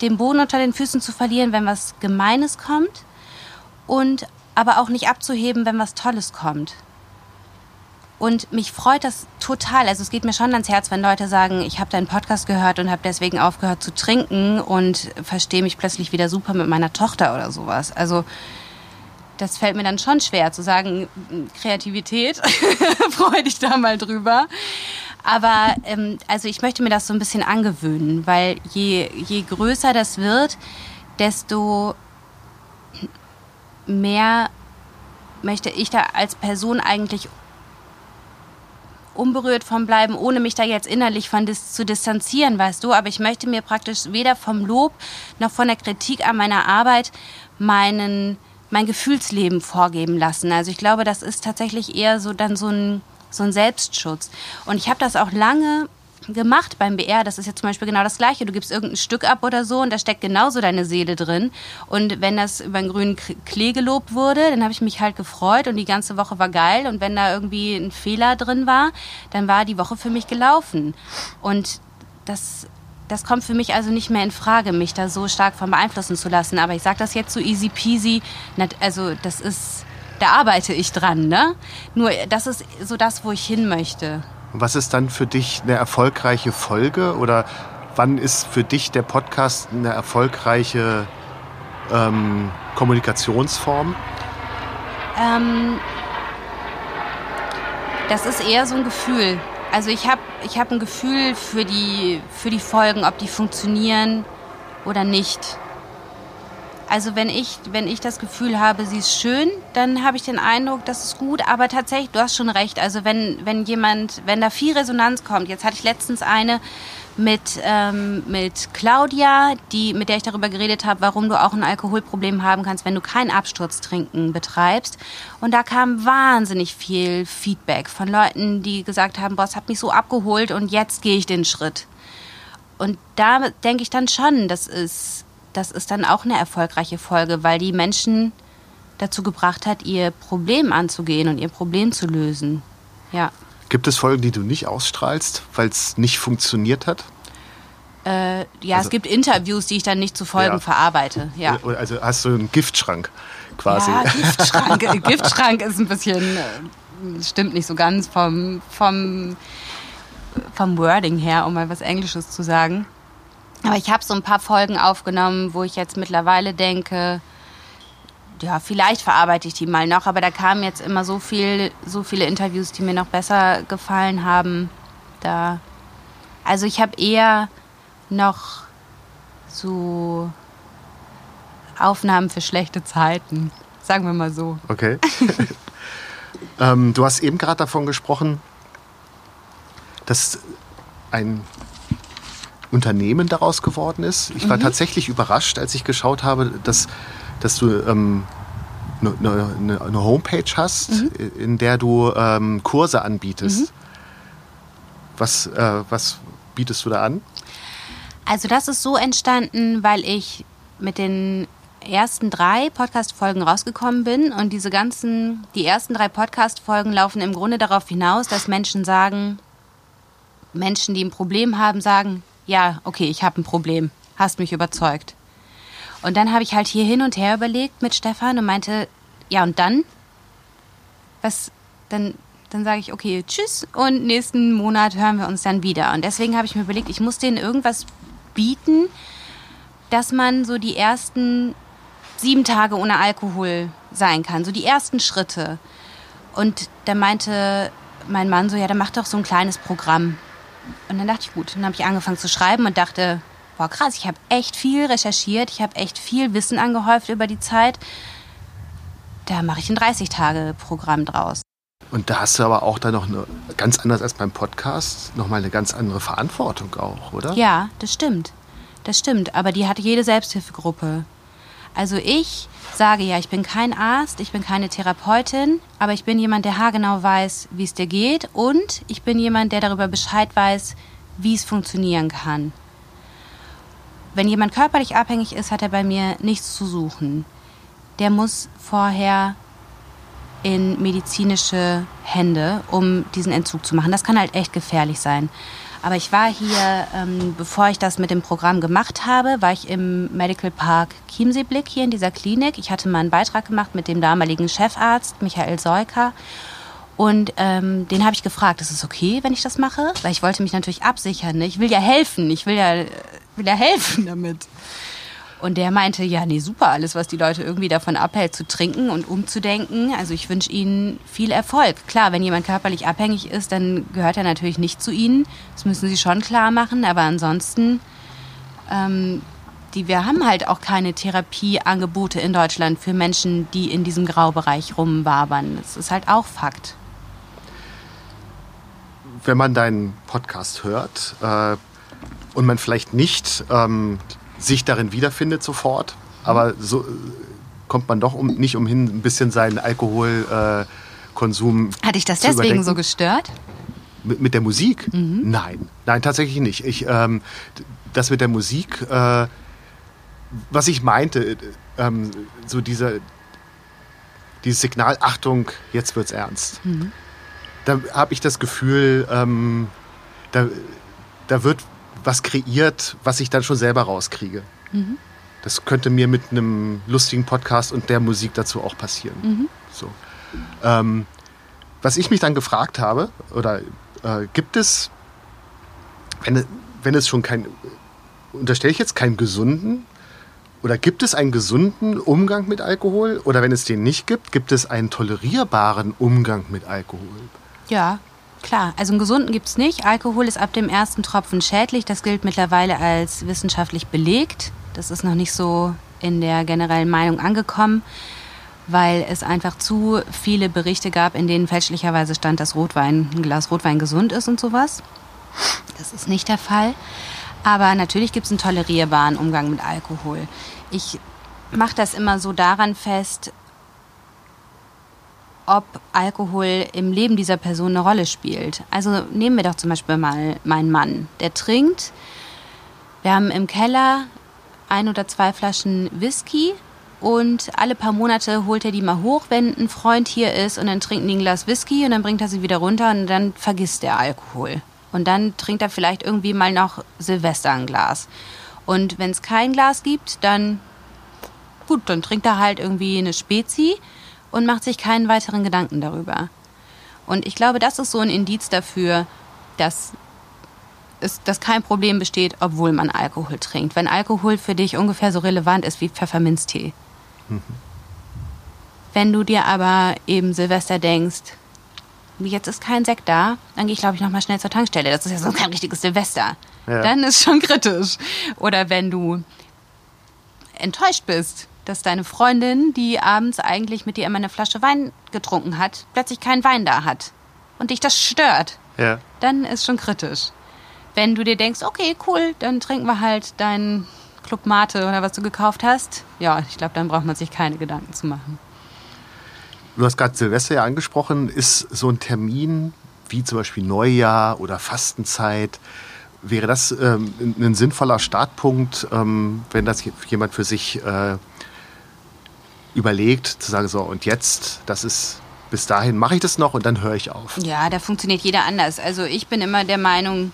den Boden unter den Füßen zu verlieren, wenn was Gemeines kommt, und aber auch nicht abzuheben, wenn was Tolles kommt. Und mich freut das total. Also es geht mir schon ans Herz, wenn Leute sagen, ich habe deinen Podcast gehört und habe deswegen aufgehört zu trinken und verstehe mich plötzlich wieder super mit meiner Tochter oder sowas. Also das fällt mir dann schon schwer zu sagen, Kreativität, [laughs] freue dich da mal drüber. Aber ähm, also ich möchte mir das so ein bisschen angewöhnen, weil je, je größer das wird, desto mehr möchte ich da als Person eigentlich unberührt von bleiben, ohne mich da jetzt innerlich von dis zu distanzieren, weißt du. Aber ich möchte mir praktisch weder vom Lob noch von der Kritik an meiner Arbeit meinen, mein Gefühlsleben vorgeben lassen. Also ich glaube, das ist tatsächlich eher so dann so ein, so ein Selbstschutz. Und ich habe das auch lange gemacht beim BR. Das ist ja zum Beispiel genau das Gleiche. Du gibst irgendein Stück ab oder so und da steckt genauso deine Seele drin. Und wenn das über einen grünen Klee gelobt wurde, dann habe ich mich halt gefreut und die ganze Woche war geil. Und wenn da irgendwie ein Fehler drin war, dann war die Woche für mich gelaufen. Und das das kommt für mich also nicht mehr in Frage, mich da so stark von beeinflussen zu lassen. Aber ich sage das jetzt so easy peasy. Also das ist, da arbeite ich dran. Ne? Nur das ist so das, wo ich hin möchte. Was ist dann für dich eine erfolgreiche Folge oder wann ist für dich der Podcast eine erfolgreiche ähm, Kommunikationsform? Ähm, das ist eher so ein Gefühl. Also ich habe ich hab ein Gefühl für die, für die Folgen, ob die funktionieren oder nicht. Also wenn ich, wenn ich das Gefühl habe, sie ist schön, dann habe ich den Eindruck, das ist gut. Aber tatsächlich, du hast schon recht. Also wenn, wenn jemand, wenn da viel Resonanz kommt, jetzt hatte ich letztens eine, mit, ähm, mit Claudia, die, mit der ich darüber geredet habe, warum du auch ein Alkoholproblem haben kannst, wenn du kein Absturztrinken betreibst. Und da kam wahnsinnig viel Feedback von Leuten, die gesagt haben, Boss, hat mich so abgeholt und jetzt gehe ich den Schritt. Und da denke ich dann schon, das ist, das ist dann auch eine erfolgreiche Folge, weil die Menschen dazu gebracht hat, ihr Problem anzugehen und ihr Problem zu lösen. Ja. Gibt es Folgen, die du nicht ausstrahlst, weil es nicht funktioniert hat? Äh, ja, also, es gibt Interviews, die ich dann nicht zu Folgen ja. verarbeite. Ja. Also hast du einen Giftschrank quasi? Ja, Giftschrank. [laughs] Giftschrank ist ein bisschen, äh, stimmt nicht so ganz vom, vom, vom Wording her, um mal was Englisches zu sagen. Aber ich habe so ein paar Folgen aufgenommen, wo ich jetzt mittlerweile denke, ja, vielleicht verarbeite ich die mal noch, aber da kamen jetzt immer so viel, so viele Interviews, die mir noch besser gefallen haben. Da, also ich habe eher noch so Aufnahmen für schlechte Zeiten, sagen wir mal so. Okay. [laughs] ähm, du hast eben gerade davon gesprochen, dass ein Unternehmen daraus geworden ist. Ich war mhm. tatsächlich überrascht, als ich geschaut habe, dass dass du ähm, eine, eine, eine, Homepage hast, mhm. in der du ähm, Kurse anbietest. Mhm. Was, äh, was bietest du da an? Also das ist so entstanden, weil ich mit den ersten drei Podcast-Folgen rausgekommen bin und diese ganzen, die ersten drei Podcast-Folgen laufen im Grunde darauf hinaus, dass Menschen sagen, Menschen, die ein Problem haben, sagen, ja, okay, ich habe ein Problem, hast mich überzeugt. Und dann habe ich halt hier hin und her überlegt mit Stefan und meinte, ja und dann? Was, dann, dann sage ich, okay, tschüss und nächsten Monat hören wir uns dann wieder. Und deswegen habe ich mir überlegt, ich muss denen irgendwas bieten, dass man so die ersten sieben Tage ohne Alkohol sein kann, so die ersten Schritte. Und da meinte mein Mann so, ja, dann mach doch so ein kleines Programm. Und dann dachte ich, gut, dann habe ich angefangen zu schreiben und dachte, boah krass, ich habe echt viel recherchiert, ich habe echt viel Wissen angehäuft über die Zeit. Da mache ich ein 30-Tage-Programm draus. Und da hast du aber auch dann noch eine, ganz anders als beim Podcast, nochmal eine ganz andere Verantwortung auch, oder? Ja, das stimmt. Das stimmt. Aber die hat jede Selbsthilfegruppe. Also ich sage ja, ich bin kein Arzt, ich bin keine Therapeutin, aber ich bin jemand, der haargenau weiß, wie es dir geht und ich bin jemand, der darüber Bescheid weiß, wie es funktionieren kann. Wenn jemand körperlich abhängig ist, hat er bei mir nichts zu suchen. Der muss vorher in medizinische Hände, um diesen Entzug zu machen. Das kann halt echt gefährlich sein. Aber ich war hier, ähm, bevor ich das mit dem Programm gemacht habe, war ich im Medical Park Chiemseeblick hier in dieser Klinik. Ich hatte mal einen Beitrag gemacht mit dem damaligen Chefarzt Michael Seuker. Und ähm, den habe ich gefragt, ist es okay, wenn ich das mache? Weil ich wollte mich natürlich absichern. Ne? Ich will ja helfen. Ich will ja will er helfen [laughs] damit. Und der meinte, ja, nee, super, alles, was die Leute irgendwie davon abhält, zu trinken und umzudenken. Also ich wünsche ihnen viel Erfolg. Klar, wenn jemand körperlich abhängig ist, dann gehört er natürlich nicht zu ihnen. Das müssen sie schon klar machen. Aber ansonsten, ähm, die, wir haben halt auch keine Therapieangebote in Deutschland für Menschen, die in diesem Graubereich rumwabern. Das ist halt auch Fakt. Wenn man deinen Podcast hört, äh und man vielleicht nicht ähm, sich darin wiederfindet sofort, aber so äh, kommt man doch um, nicht umhin, ein bisschen seinen Alkoholkonsum. Äh, Hat dich das deswegen überdenken. so gestört? Mit, mit der Musik? Mhm. Nein, nein, tatsächlich nicht. Ich, ähm, das mit der Musik, äh, was ich meinte, ähm, so diese, dieses Signal, Achtung, jetzt wird's ernst. Mhm. Da habe ich das Gefühl, ähm, da, da wird was kreiert, was ich dann schon selber rauskriege. Mhm. Das könnte mir mit einem lustigen Podcast und der Musik dazu auch passieren. Mhm. So. Ähm, was ich mich dann gefragt habe, oder äh, gibt es, wenn, wenn es schon kein, unterstelle ich jetzt keinen gesunden, oder gibt es einen gesunden Umgang mit Alkohol? Oder wenn es den nicht gibt, gibt es einen tolerierbaren Umgang mit Alkohol? Ja, klar. Also einen gesunden gibt es nicht. Alkohol ist ab dem ersten Tropfen schädlich. Das gilt mittlerweile als wissenschaftlich belegt. Das ist noch nicht so in der generellen Meinung angekommen weil es einfach zu viele Berichte gab, in denen fälschlicherweise stand, dass Rotwein, ein Glas Rotwein gesund ist und sowas. Das ist nicht der Fall. Aber natürlich gibt es einen tolerierbaren Umgang mit Alkohol. Ich mache das immer so daran fest, ob Alkohol im Leben dieser Person eine Rolle spielt. Also nehmen wir doch zum Beispiel mal meinen Mann. Der trinkt. Wir haben im Keller ein oder zwei Flaschen Whisky und alle paar Monate holt er die mal hoch, wenn ein Freund hier ist und dann trinken die ein Glas Whisky und dann bringt er sie wieder runter und dann vergisst er Alkohol. Und dann trinkt er vielleicht irgendwie mal noch Silvester ein Glas. Und wenn es kein Glas gibt, dann gut, dann trinkt er halt irgendwie eine Spezi und macht sich keinen weiteren Gedanken darüber. Und ich glaube, das ist so ein Indiz dafür, dass es, dass kein Problem besteht, obwohl man Alkohol trinkt. Wenn Alkohol für dich ungefähr so relevant ist wie Pfefferminztee. Mhm. Wenn du dir aber eben Silvester denkst, jetzt ist kein Sekt da, dann gehe ich, glaube ich, nochmal schnell zur Tankstelle. Das ist ja so kein richtiges Silvester. Ja. Dann ist schon kritisch. Oder wenn du enttäuscht bist, dass deine Freundin, die abends eigentlich mit dir immer eine Flasche Wein getrunken hat, plötzlich keinen Wein da hat und dich das stört, ja. dann ist schon kritisch. Wenn du dir denkst, okay, cool, dann trinken wir halt deinen Club Mate oder was du gekauft hast, ja, ich glaube, dann braucht man sich keine Gedanken zu machen. Du hast gerade Silvester ja angesprochen. Ist so ein Termin wie zum Beispiel Neujahr oder Fastenzeit, wäre das ähm, ein sinnvoller Startpunkt, ähm, wenn das jemand für sich äh, überlegt, zu sagen, so und jetzt, das ist bis dahin mache ich das noch und dann höre ich auf. Ja, da funktioniert jeder anders. Also ich bin immer der Meinung,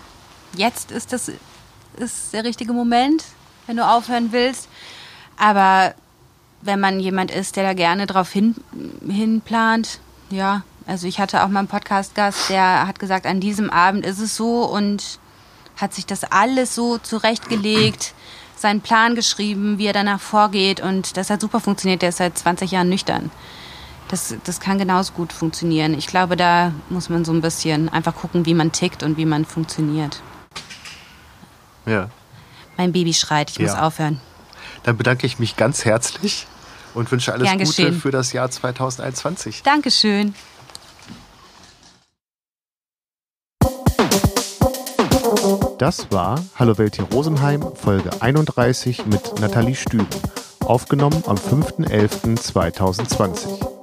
jetzt ist das ist der richtige Moment wenn du aufhören willst. Aber wenn man jemand ist, der da gerne drauf hin, hinplant, ja, also ich hatte auch mal einen Podcast-Gast, der hat gesagt, an diesem Abend ist es so und hat sich das alles so zurechtgelegt, seinen Plan geschrieben, wie er danach vorgeht und das hat super funktioniert. Der ist seit 20 Jahren nüchtern. Das, das kann genauso gut funktionieren. Ich glaube, da muss man so ein bisschen einfach gucken, wie man tickt und wie man funktioniert. Ja. Mein Baby schreit, ich ja. muss aufhören. Dann bedanke ich mich ganz herzlich und wünsche alles Gute für das Jahr 2021. Dankeschön. Das war Hallo Welt hier Rosenheim, Folge 31 mit Nathalie Stüben, aufgenommen am 5.11.2020.